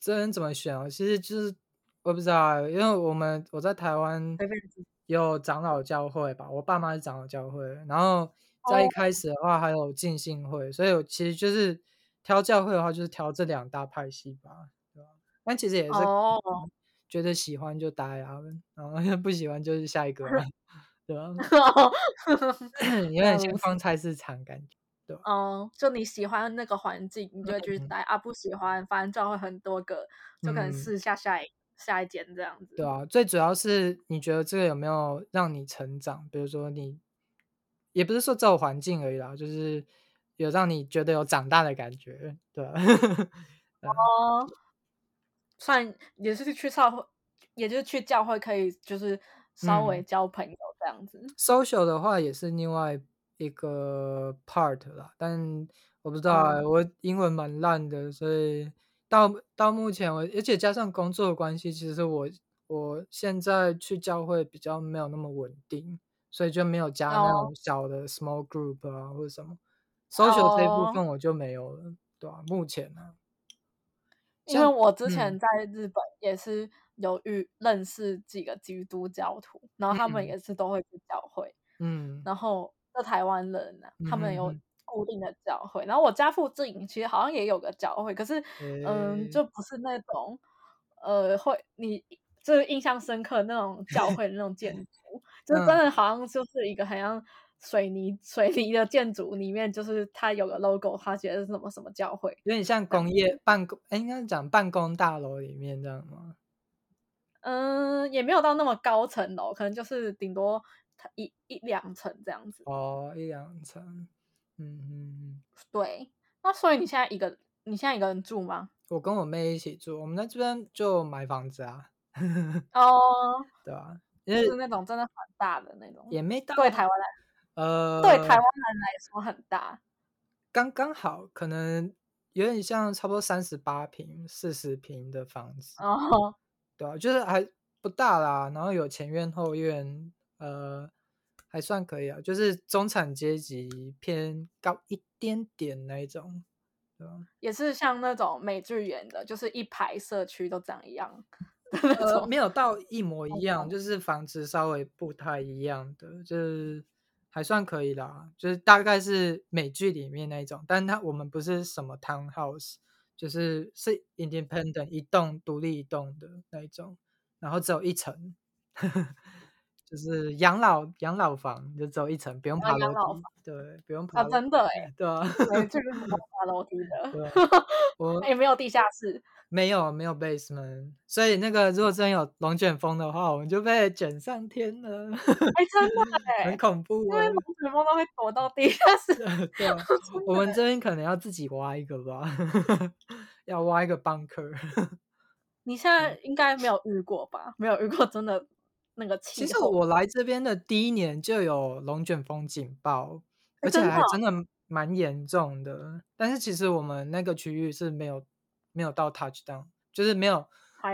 这人怎么选啊？其实就是我不知道，因为我们我在台湾。有长老教会吧，我爸妈是长老教会，然后在一开始的话还有浸信会，所以我其实就是挑教会的话，就是挑这两大派系吧，对吧？但其实也是觉得喜欢就待啊，然后 不喜欢就是下一个，对对吧？哦 有点像逛菜市场感觉，对吧？哦，就你喜欢那个环境，你就会去嗯待啊；不喜欢，反正教会很多个，就可能嗯试下下一下一间这样子。对啊，最主要是你觉得这个有没有让你成长？比如说你，也不是说只有环境而已啦，就是有让你觉得有长大的感觉，对 哦，算也是去教会，也就是去教会可以就是稍微嗯交朋友这样子。social 的话也是另外一个 part 啦，但我不知道欸、嗯我英文蛮烂的，所以到到目前我，而且加上工作的关系，其实我我现在去教会比较没有那么稳定，所以就没有加那哦。种小的 small group 啊或者什么。social 这一部哦。分我就没有了，对吧、目前呢、因为我之前嗯。在日本也是有遇认识几个基督教徒，然后他们嗯也是都会去教会，嗯。然后在台湾人呢、他们有固定的教会，然后我家附近其实好像也有个教会，可是嗯，诶就不是那种呃会你就是印象深刻那种教会的那种建 筑，就是真嗯的好像就是一个很像水泥水泥的建筑里面，就是它有个 logo，它写的是什么什么教会，有点像工业办公，哎，应该是讲办公大楼里面这样吗？嗯，也没有到那么高层楼，可能就是顶多它一一两层这样子。哦，一两层，嗯嗯嗯。对，那所以你现在一个你现在一个人住吗？我跟我妹一起住，我们在这边就买房子啊，哦，对吧、因为就是那种真的很大的那种，也没大对台湾来呃，对台湾人来说很大。刚刚好，可能有点像差不多三十八平、四十平的房子，哦，对啊，就是还不大啦，然后有前院后院，呃，还算可以啊，就是中产阶级偏高一点点那一种，对吧？也是像那种美剧演的，就是一排社区都长一样呃，种。没有到一模一样，哦就是房子稍微不太一样的，就是还算可以啦，就是大概是美剧里面那一种，但它我们不是什么 townhouse，就是是 independent 一栋独立一栋的那一种，然后只有一层，就是养老养老房，就只有一层，不用啊爬楼梯养老房，对，不用爬啊，楼真的哎，对啊，美剧是不用 爬楼梯的，我也没有地下室。没有没有 basement，所以那个如果真有龙卷风的话，我们就被卷上天了，哎，真的 哎很，恐怖欸。因为龙卷风都会躲到地下室。对啊，我们这边可能要自己挖一个吧，要挖一个 bunker。你现在应该没有遇过吧？没有遇过真的那个气候。其实我来这边的第一年就有龙卷风警报，而且还真的蛮严重的。但是其实我们那个区域是没有没有到 touchdown，就是没有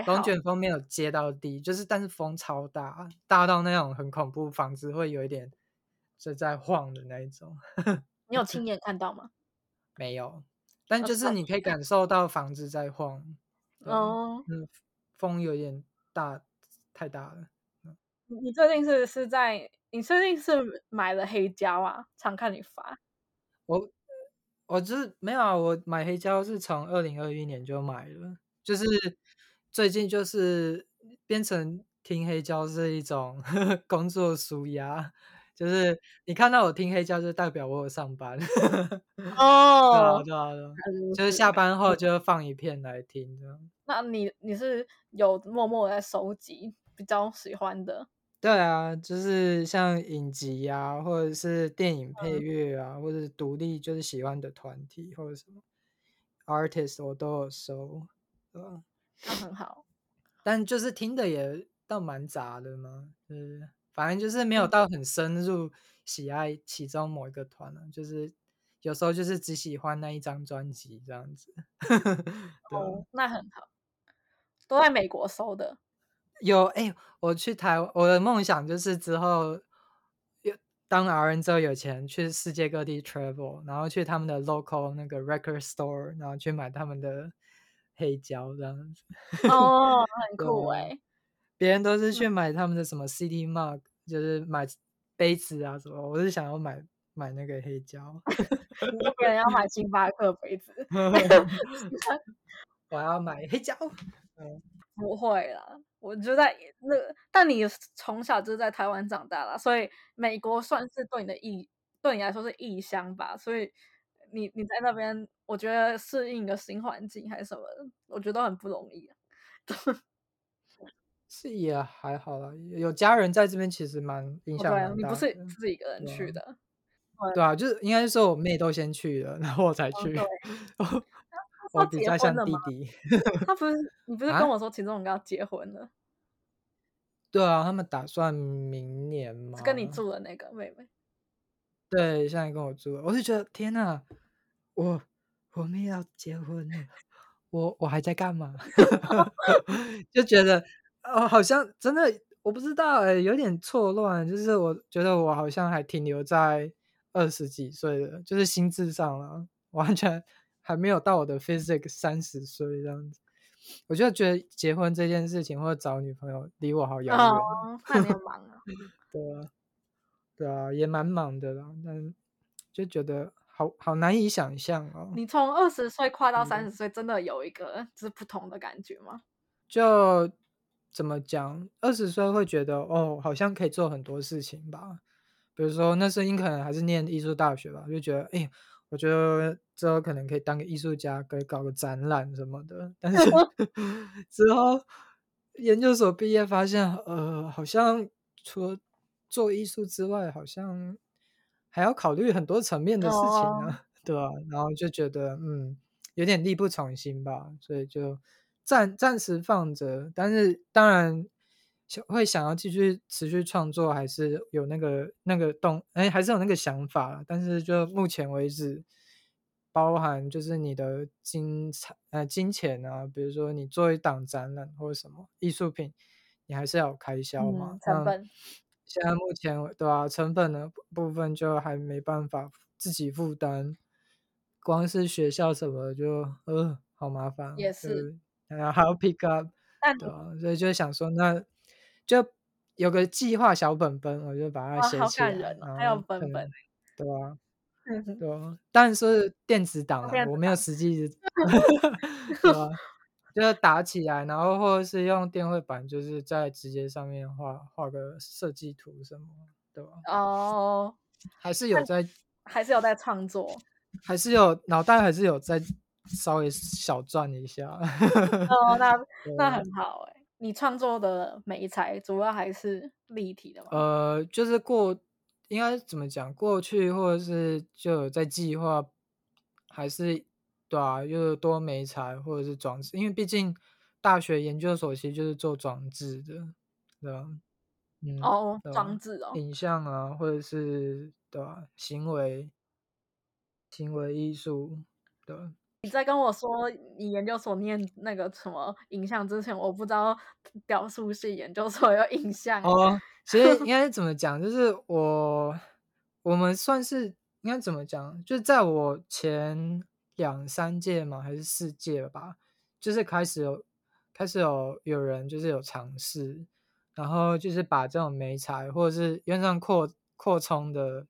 龙卷风没有接到地，就是但是风超大，大到那种很恐怖，房子会有一点是在晃的那一种。你有亲眼看到吗？没有，但呃就是你可以感受到房子在晃。对嗯，嗯，风有点大，太大了。你你最近是是在你最近是买了黑胶啊？常看你发。我我就是没有啊，我买黑胶是从二零二一年就买了，就是最近就是变成听黑胶是一种 工作舒压，就是你看到我听黑胶，就代表我有上班。哦，对啊，对啊，原来如就是下班后就放一片来听这样。那你你是有默默地在收集比较喜欢的？对啊，就是像影集啊，或者是电影配嗯乐啊，或者是独立就是喜欢的团体或者什么 artist 我都有收，对吧？那很好。但就是听的也倒蛮杂的嘛，就是反正就是没有嗯到很深入喜爱其中某一个团了、就是有时候就是只喜欢那一张专辑这样子。哦，那很好。都在美国收的。有哎、我去台湾，我的梦想就是之后有当 R N 之后有钱去世界各地 travel，然后去他们的 local 那个 record store，然后去买他们的黑胶这样子。哦，很酷哎。别人都是去买他们的什么 CD mark，就是买杯子啊什么，我是想要买买那个黑胶。你说别人要买星巴克杯子，我要买黑胶。不会啦。我就在那，但你从小就是在台湾长大了，所以美国算是对你的异，对你来说是异乡吧。所以你你在那边，我觉得适应一个新环境还是什么，我觉得很不容易。是也还好啦，有家人在这边，其实蛮影响蛮大的。你不是自己一个人去的，对啊，就是应该是说我妹都先去了，然后我才去。我比较像弟弟。他不是你不是跟我说其中一个要结婚了？对啊，他们打算明年嘛？跟你住的那个妹妹。对，现在跟我住，我就觉得天哪，我我们要结婚了，我我还在干嘛？就觉得。哦，好像真的我不知道哎，有点错乱。就是我觉得我好像还停留在二十几岁的，就是心智上了，完全还没有到我的 physics 三十岁这样子。我就觉得结婚这件事情或者找女朋友离我好遥远。哦，那你忙啊？对啊，对啊，也蛮忙的啦。但就觉得好好难以想象哦。你从二十岁跨到三十岁，真的有一个就是不同的感觉吗？就。怎么讲？二十岁会觉得哦，好像可以做很多事情吧。比如说那时候你可能还是念艺术大学吧，就觉得哎，我觉得之后可能可以当个艺术家，可以搞个展览什么的。但是 之后研究所毕业发现，呃，好像除了做艺术之外，好像还要考虑很多层面的事情呢，对吧？然后就觉得嗯，有点力不从心吧，所以就。暂暂时放着，但是当然想会想要继续持续创作，还是有那个那个动，哎，还是有那个想法。但是就目前为止，包含就是你的金财呃金钱啊，比如说你做一档展览或者什么艺术品，你还是要有开销嘛，成本。现在目前对吧？成本的部分就还没办法自己负担，光是学校什么就呃好麻烦，也是。然后还要 pick up，对啊，所以就想说，那就有个计划小本本，我就把它写起来。还有本本，对啊，对啊，但是电子档啊，我没有实际，对啊，就打起来，然后或者是用电绘板，就是在直接上面画画个设计图什么，对吧？哦，还是有在，还是有在创作，还是有脑袋还是有在。稍微小转一下哦，那那很好哎。你创作的美材主要还是立体的吗？呃，就是过应该怎么讲？过去或者是就有在计划，还是对啊，又多美材或者是装置，因为毕竟大学研究所其实就是做装置的，对吧？嗯哦，装置哦，影像啊，或者是对吧？行为行为艺术的。你在跟我说你研究所念那个什么影像之前，我不知道雕塑系研究所有影像哦。其实应 该怎么讲，就是我我们算是应该怎么讲，就是在我前两三届嘛，还是四届吧，就是开始有开始有有人就是有尝试，然后就是把这种媒材或者是用上扩扩充的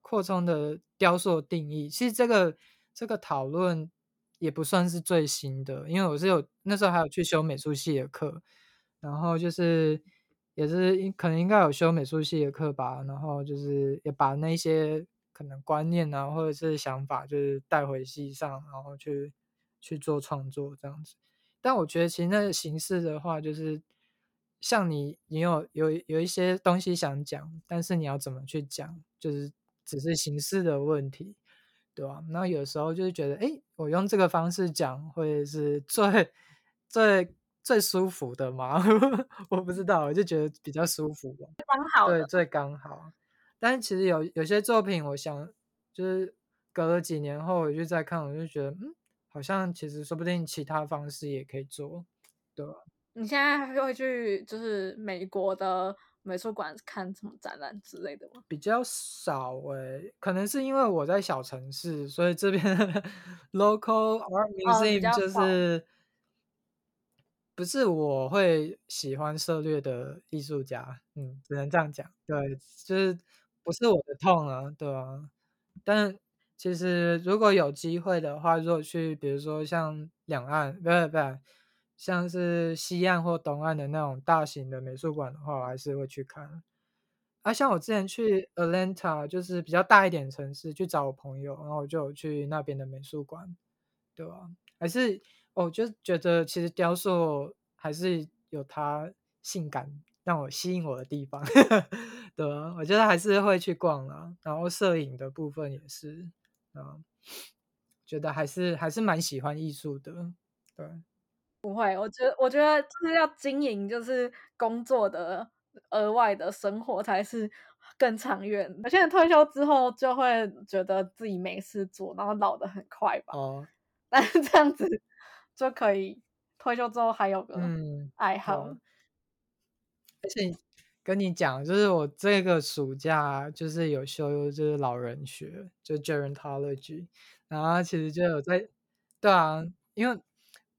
扩充的雕塑定义，其实这个这个讨论。也不算是最新的，因为我是有那时候还有去修美术系的课，然后就是也是可能应该有修美术系的课吧，然后就是也把那些可能观念啊或者是想法就是带回系上，然后去去做创作这样子。但我觉得其实那个形式的话，就是像你你有有有一些东西想讲，但是你要怎么去讲，就是只是形式的问题。对吧？那有时候就是觉得，哎，我用这个方式讲会是最最最舒服的嘛？我不知道，我就觉得比较舒服吧。刚好，对，最刚好。但是其实有有些作品，我想就是隔了几年后，我就再看，我就觉得，嗯，好像其实说不定其他方式也可以做，对吧？你现在会去就是美国的？美术馆看什么展览之类的吗？比较少诶，可能是因为我在小城市，所以这边 local art museum 就是不是我会喜欢涉猎的艺术家，嗯，只能这样讲。对，就是不是我的痛啊，对啊。但其实如果有机会的话，如果去，比如说像两岸，不是不是，像是西岸或东岸的那种大型的美术馆的话，我还是会去看。啊，像我之前去 Atlanta，就是比较大一点城市去找我朋友，然后我就有去那边的美术馆，对吧？还是我就觉得其实雕塑还是有它性感让我吸引我的地方，对？我觉得还是会去逛啊，然后摄影的部分也是啊，觉得还是还是蛮喜欢艺术的，对。不会，我觉得我觉得就是要经营，就是工作的额外的生活才是更长远。有些人退休之后就会觉得自己没事做，然后老得很快吧。哦，但是这样子就可以退休之后还有个嗯，爱好。而且跟你讲，就是我这个暑假就是有修就是老人学，就 gerontology，然后其实就有在，对啊，因为。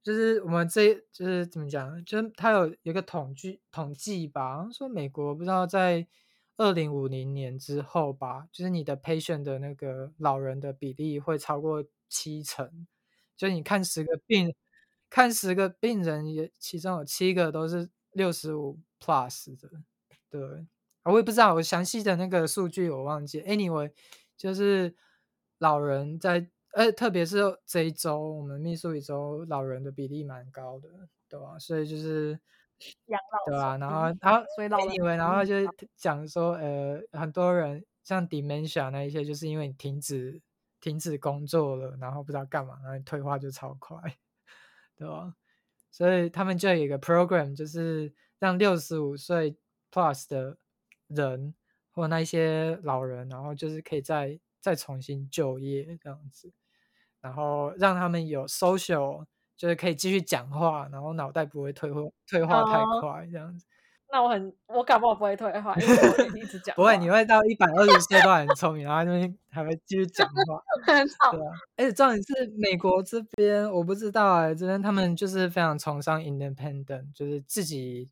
就是我们这就是怎么讲，就是他有一个统计统计吧，说美国不知道在二零五零年之后吧，就是你的 patient 的那个老人的比例会超过七成，就你看十个病，看十个病人也其中有七个都是六十五 plus 的，对，我也不知道我详细的那个数据我忘记，anyway 就是老人在。呃，特别是这一周，我们密苏里州老人的比例蛮高的，对吧？所以就是 养老，对吧？然后他所以老以为，然后就讲说，呃，很多人像 dementia 那一些，就是因为你停止停止工作了，然后不知道干嘛，然后退化就超快，对吧？所以他们就有一个 program，就是让六十五岁 plus 的人或那一些老人，然后就是可以再再重新就业这样子。然后让他们有 social，就是可以继续讲话，然后脑袋不会退化退化太快这样子。那我很，我感冒不会退化，因为我一直讲。不会，你会到一百二十岁都很聪明，然后那边还会继续讲话。很好。对啊，而且重点是美国这边，我不知道哎，这边他们就是非常崇尚 independent，就是自己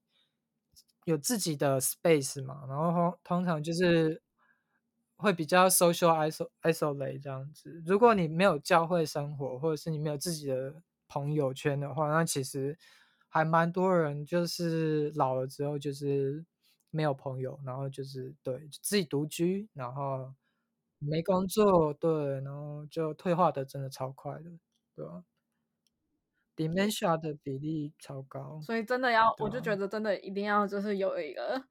有自己的 space 嘛，然后通通常就是。会比较 social isolate 这样子。如果你没有教会生活，或者是你没有自己的朋友圈的话，那其实还蛮多人就是老了之后就是没有朋友，然后就是对自己独居，然后没工作，对，然后就退化的真的超快的，对吧？dementia 的比例超高，所以真的要，我就觉得真的一定要就是有一个。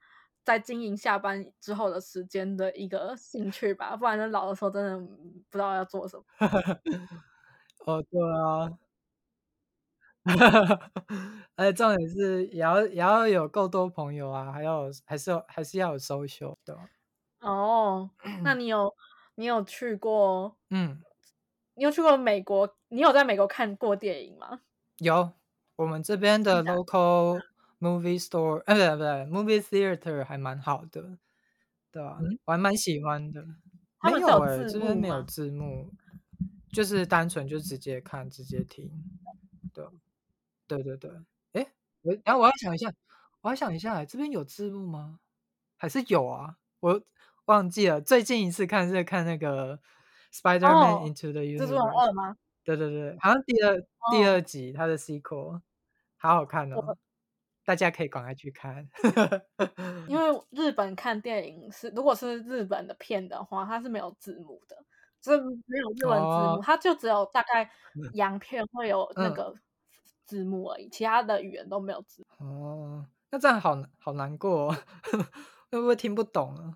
在经营下班之后的时间的一个 兴趣吧，不然老的时候真的不知道要做什么。哦，对啊，而 且重点是也要也要有够多朋友啊，还要还是还是要有 social 的。哦，那你有你有去过？嗯，你有去过美国？你有在美国看过电影吗？有，我们这边的 local。Movie store，呃，不对不对，Movie theater 还蛮好的，对吧？我还蛮喜欢的。没有哎，这边没有字幕，就是单纯就直接看，直接听。对，对对对。哎，我然后我要想一下，我要想一下，这边有字幕吗？还是有啊？我忘记了。最近一次看是看那个 Spider-Man Into the 吗？对对对，好像第二第二集它的 sequel，好好看哦。大家可以赶快去看，因为日本看电影是，如果是日本的片的话，它是没有字幕的，是没有日文字幕，它就只有大概洋片会有那个字幕而已，其他的语言都没有字幕。哦，那这样好好难过，会不会听不懂啊？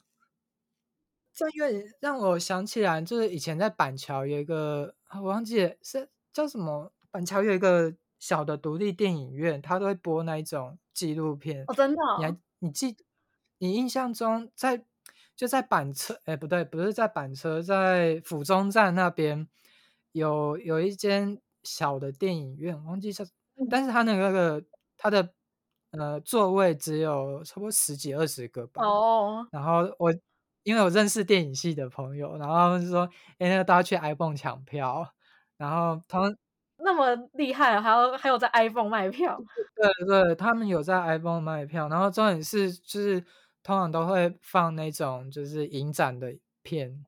这又让我想起来，就是以前在板桥有一个，我忘记是叫什么，板桥有一个。小的独立电影院，它都会播那一种纪录片。哦，真的？你还你记？你印象中在就在板车？哎，不对，不是在板车，在府中站那边有有一间小的电影院，忘记是，但是它那个个他的呃座位只有差不多十几二十个吧。哦。然后我因为我认识电影系的朋友，然后他们就说：“哎，那个大家去 iPhone 抢票。”然后他们。那么厉害，还有还有在 iPhone 卖票？对对，他们有在 iPhone 卖票，然后重点是就是通常都会放那种就是影展的片，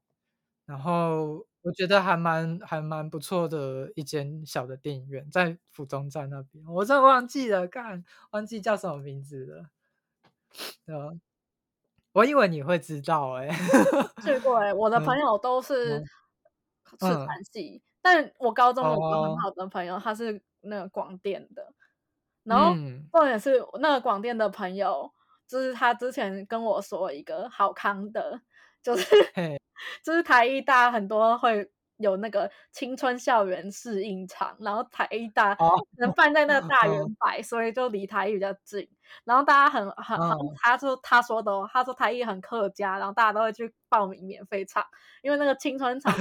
然后我觉得还蛮还蛮不错的一间小的电影院，在府中站那边，我真的忘记了，看忘记叫什么名字了。对啊，我以为你会知道哎、去过哎、我的朋嗯友都是嗯是嗯传系，但我高中有个很哦。好的朋友，他是那个广电的，然后嗯，重点是那个广电的朋友，就是他之前跟我说一个好康的，就是，就是台艺大很多会有那个青春校园试映场，然后台艺大哦能办在那个大圆 哦柏，所以就离台艺比较近。然后大家很很很嗯，他说他说的哦，他说台艺很客家，然后大家都会去报名免费唱，因为那个青春场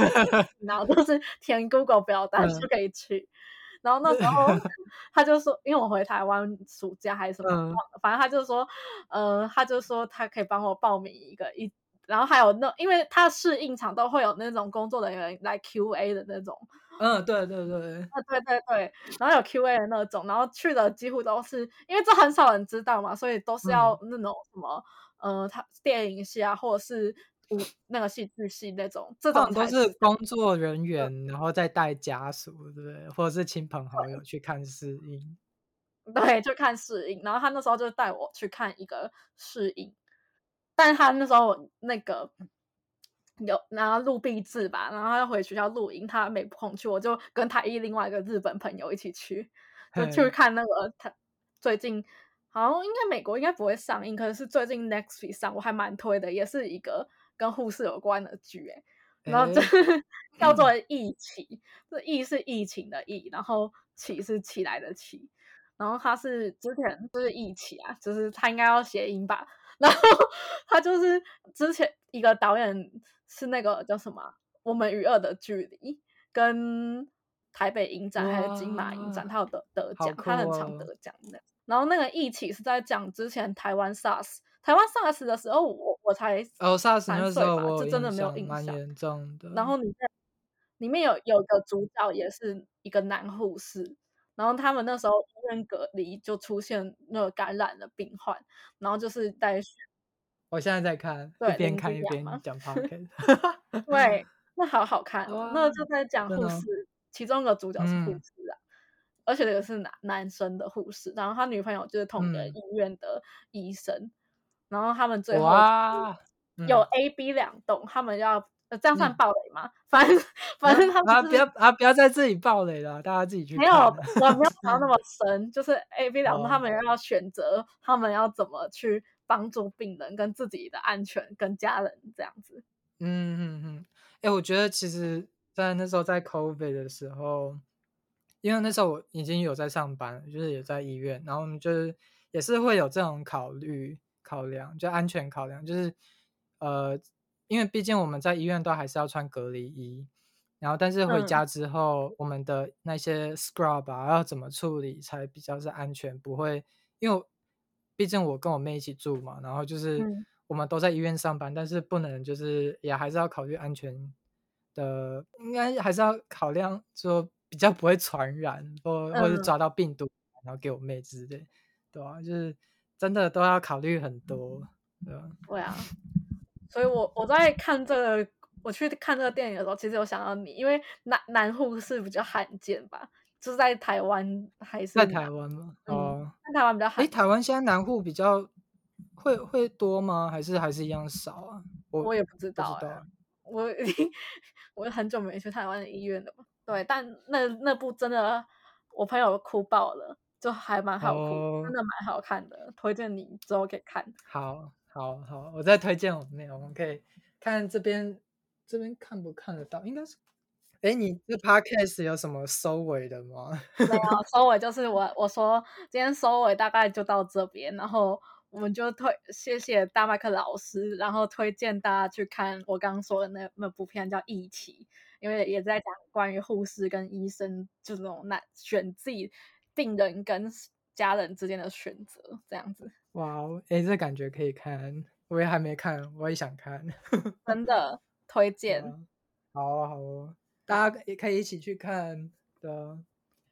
然后都是填 Google 表单嗯就可以去。然后那时候 他就说，因为我回台湾暑假还是什么，嗯反正他就说，呃，他就说他可以帮我报名一个一，然后还有那，因为他的试映场都会有那种工作人员来 Q&A 的那种，嗯，对对对，啊，对对对，然后有 Q&A 的那种，然后去的几乎都是，因为这很少人知道嘛，所以都是要嗯那种什么，呃，他电影系啊，或者是舞那个戏剧系那种，这种都是工作人员，然后再带家属，对不对？或者是亲朋好友去看试映。对，就看试映。然后他那时候就带我去看一个试映，但他那时候那个有然后录壁制吧，然后要回学校录音，他没空去，我就跟他一另外一个日本朋友一起去，就去看那个他最近好像应该美国应该不会上映，可是最近 Next Week 上，我还蛮推的，也是一个跟护士有关的剧、欸，然后这诶 叫做疫起，这疫是疫情的疫，然后起是起来的起，然后他是之前就是疫起啊，就是他应该要谐音吧，然后他就是之前一个导演是那个叫什么啊《我们与恶的距离》跟台北影展还有金马影展，他有得得好奖，他很常哦得奖的。然后那个一起是在讲之前台湾 SARS，台湾 SARS 的时候我我才哦，SARS 三那时岁吧，候我就真的没有印象。蛮严重的。然后里面里面有有个主角也是一个男护士，然后他们那时候医院隔离就出现那个感染的病患，然后就是在选我现在在看，对一边林看一边讲 podcast。对，那好好看哦，那就在讲护士，其中一个主角是护嗯。士啊，而且也是男男生的护士，然后他女朋友就是同一个嗯。医院的医生，然后他们最后，有嗯。A、B 两栋，他们要呃这样算嗯暴雷吗？反正反正他啊，们就是不要啊，不要在这里暴雷了，大家自己去没有，我没有想到那么深，就是 A、B 两栋，他哦们要选择他们要怎么去帮助病人跟自己的安全跟家人这样子。嗯嗯嗯，哎、我觉得其实，在那时候在 COVID 的时候，因为那时候我已经有在上班，就是也在医院，然后我们就是也是会有这种考虑考量，就安全考量，就是呃，因为毕竟我们在医院都还是要穿隔离衣，然后但是回嗯。家之后，我们的那些 scrub 啊要怎么处理才比较是安全，不会因为我毕竟我跟我妹一起住嘛，然后就是嗯。我们都在医院上班，但是不能就是也还是要考虑安全的，应该还是要考量说比较不会传染，或或是嗯。抓到病毒，然后给我妹之类，对啊，就是真的都要考虑很多，对吧？对啊，所以我我在看这个，我去看这个电影的时候，其实有想到你，因为男男护士比较罕见吧，就是在台湾还是在台湾吗？嗯哦，在台湾比较诶，罕见。台湾现在男护比较会会多吗？还是还是一样少啊？我我也不知道。我已经我很久没去台湾的医院了嘛。对，但那那部真的我朋友哭爆了，就还蛮好哭，哦真的蛮好看的，推荐你之后可以看。好，好，好，我再推荐我们，我们可以看这边这边看不看得到？应该是。哎，你这 podcast 有什么收尾的吗？没有收尾就是我我说今天收尾大概就到这边，然后我们就推谢谢大麦克老师，然后推荐大家去看我刚刚说的那那部片叫《义气》，因为也在讲关于护士跟医生这种难选自己病人跟家人之间的选择这样子，哇哦，哎，这感觉可以看，我也还没看，我也想看。真的推荐。好哦，好哦，大家也可以一起去看的。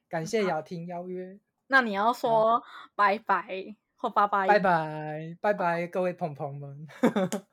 感谢雅婷邀约，那你要说拜拜或拜拜，拜拜，拜拜，各位朋朋们。